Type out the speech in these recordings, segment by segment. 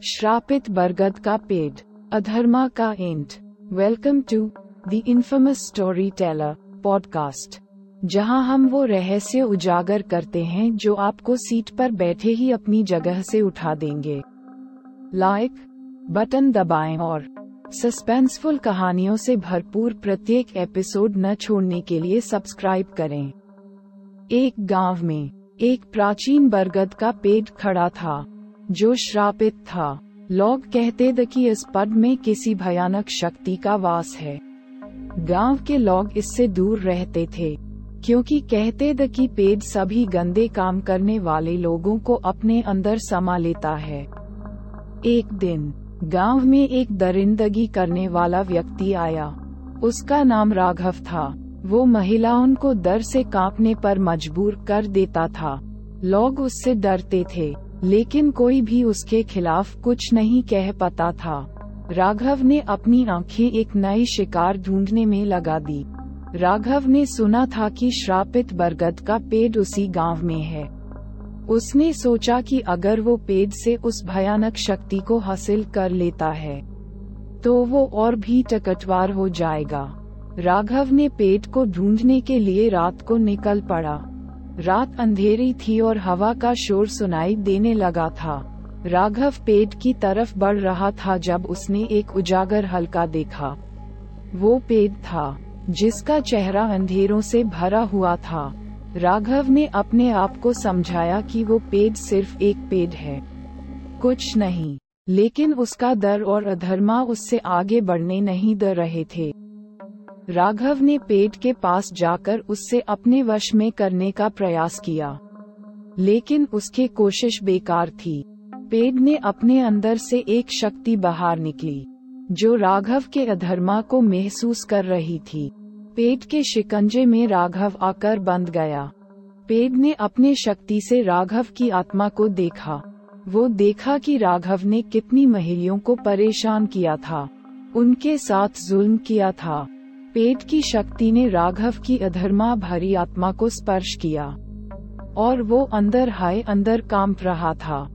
श्रापित बरगद का पेड़, अधर्मा का एंट। Welcome to the infamous storyteller podcast जहाँ हम वो रहस्य उजागर करते हैं जो आपको सीट पर बैठे ही अपनी जगह से उठा देंगे। लाइक बटन दबाएँ और सस्पेंसफुल कहानियों से भरपूर प्रत्येक एपिसोड न छोड़ने के लिए सब्सक्राइब करें। एक गाँव में, एक प्राचीन बरगद का पेड़ खड़ा था। जो श्रापित था। लोग कहते थे कि इस पद में किसी भयानक शक्ति का वास है। गाँव के लोग इससे दूर रहते थे, क्योंकि कहते थे कि पेड़ सभी गंदे काम करने वाले लोगों को अपने अंदर समा लेता है। एक दिन, गाँव में एक दरिंदगी करने वाला व्यक्ति आया। उसका नाम राघव था। वो महिलाओं को डर से कांपने पर मजबूर कर देता था। लोग उससे डरते थे। लेकिन कोई भी उसके खिलाफ कुछ नहीं कह पाता था। राघव ने अपनी आँखें एक नई शिकार ढूँढने में लगा दी। राघव ने सुना था कि श्रापित बरगद का पेड़ उसी गाँव में है। उसने सोचा कि अगर वो पेड़ से उस भयानक शक्ति को हासिल कर लेता है तो वो और भी टकटवार हो जाएगा। राघव ने पेट को ढूँढने के लिए रात को निकल पड़ा। रात अंधेरी थी और हवा का शोर सुनाई देने लगा था। राघव पेट की तरफ़ बढ़ रहा था जब उसने एक उजागर हल्का देखा। वो पेट था, जिसका चेहरा अंधेरों से भरा हुआ था। राघव ने अपने आप को समझाया कि वो पेड़ सिर्फ़ एक पेड़ है। कुछ नहीं, लेकिन उसका दर और अधर्मा उससे आगे बढ़ने नहीं दे रहे थे। राघव ने पेट के पास जाकर उससे अपने वश में करने का प्रयास किया। लेकिन उसकी कोशिश बेकार थी। पेट ने अपने अंदर से एक शक्ति बाहर निकली, जो राघव के अधर्मा को महसूस कर रही थी। पेट के शिकंजे में राघव आकर बंद गया। पेड ने अपने शक्ति से राघव की आत्मा को देखा। वो देखा कि राघव ने कितनी महिलाओं को परेशान किया था। उनके साथ जुल्म किया था। पेट की शक्ति ने राघव की अधर्मा भरी आत्मा को स्पर्श किया। और वो अंदर हाय अंदर काँप रहा था।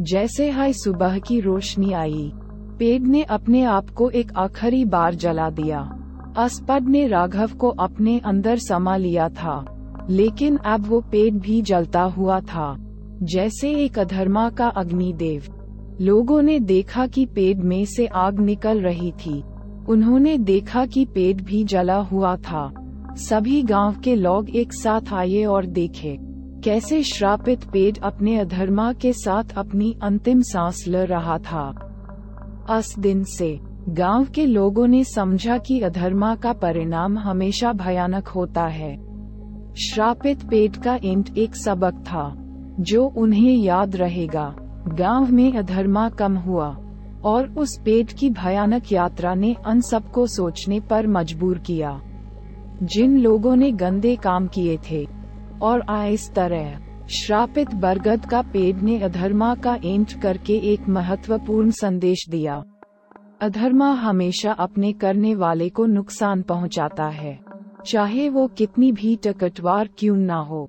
जैसे हाय सुबह की रोशनी आई। पेड ने अपने आप को एक आखिरी बार जला दिया। अस्पद ने राघव को अपने अंदर समा लिया था। लेकिन अब वो पेट भी जलता हुआ था। जैसे एक अधर्मा का अग्निदेव। लोगों ने देखा कि पेट में से आग निकल रही थी। उन्होंने देखा कि पेट भी जला हुआ था। सभी गाँव के लोग एक साथ आए और देखे, कैसे श्रापित पेट अपने अधर्मा के साथ अपनी अंतिम सांस ल रहा था। अस दिन से, गाँव के लोगों ने समझा कि अधर्मा का परिणाम हमेशा भयानक होता है। श्रापित पेट का इंट एक सबक था, जो उन्हें याद रहेगा। गाँव में अधर्मा कम हुआ। और उस पेट की भयानक यात्रा ने अन सबको सोचने पर मजबूर किया, जिन लोगों ने गंदे काम किए थे। और इस तरह, श्रापित बरगद का पेड़ ने अधर्मा का एंट करके एक महत्वपूर्ण संदेश दिया। अधर्मा हमेशा अपने करने वाले को नुकसान पहुंचाता है, चाहे वो कितनी भी टकटवार क्यों ना हो।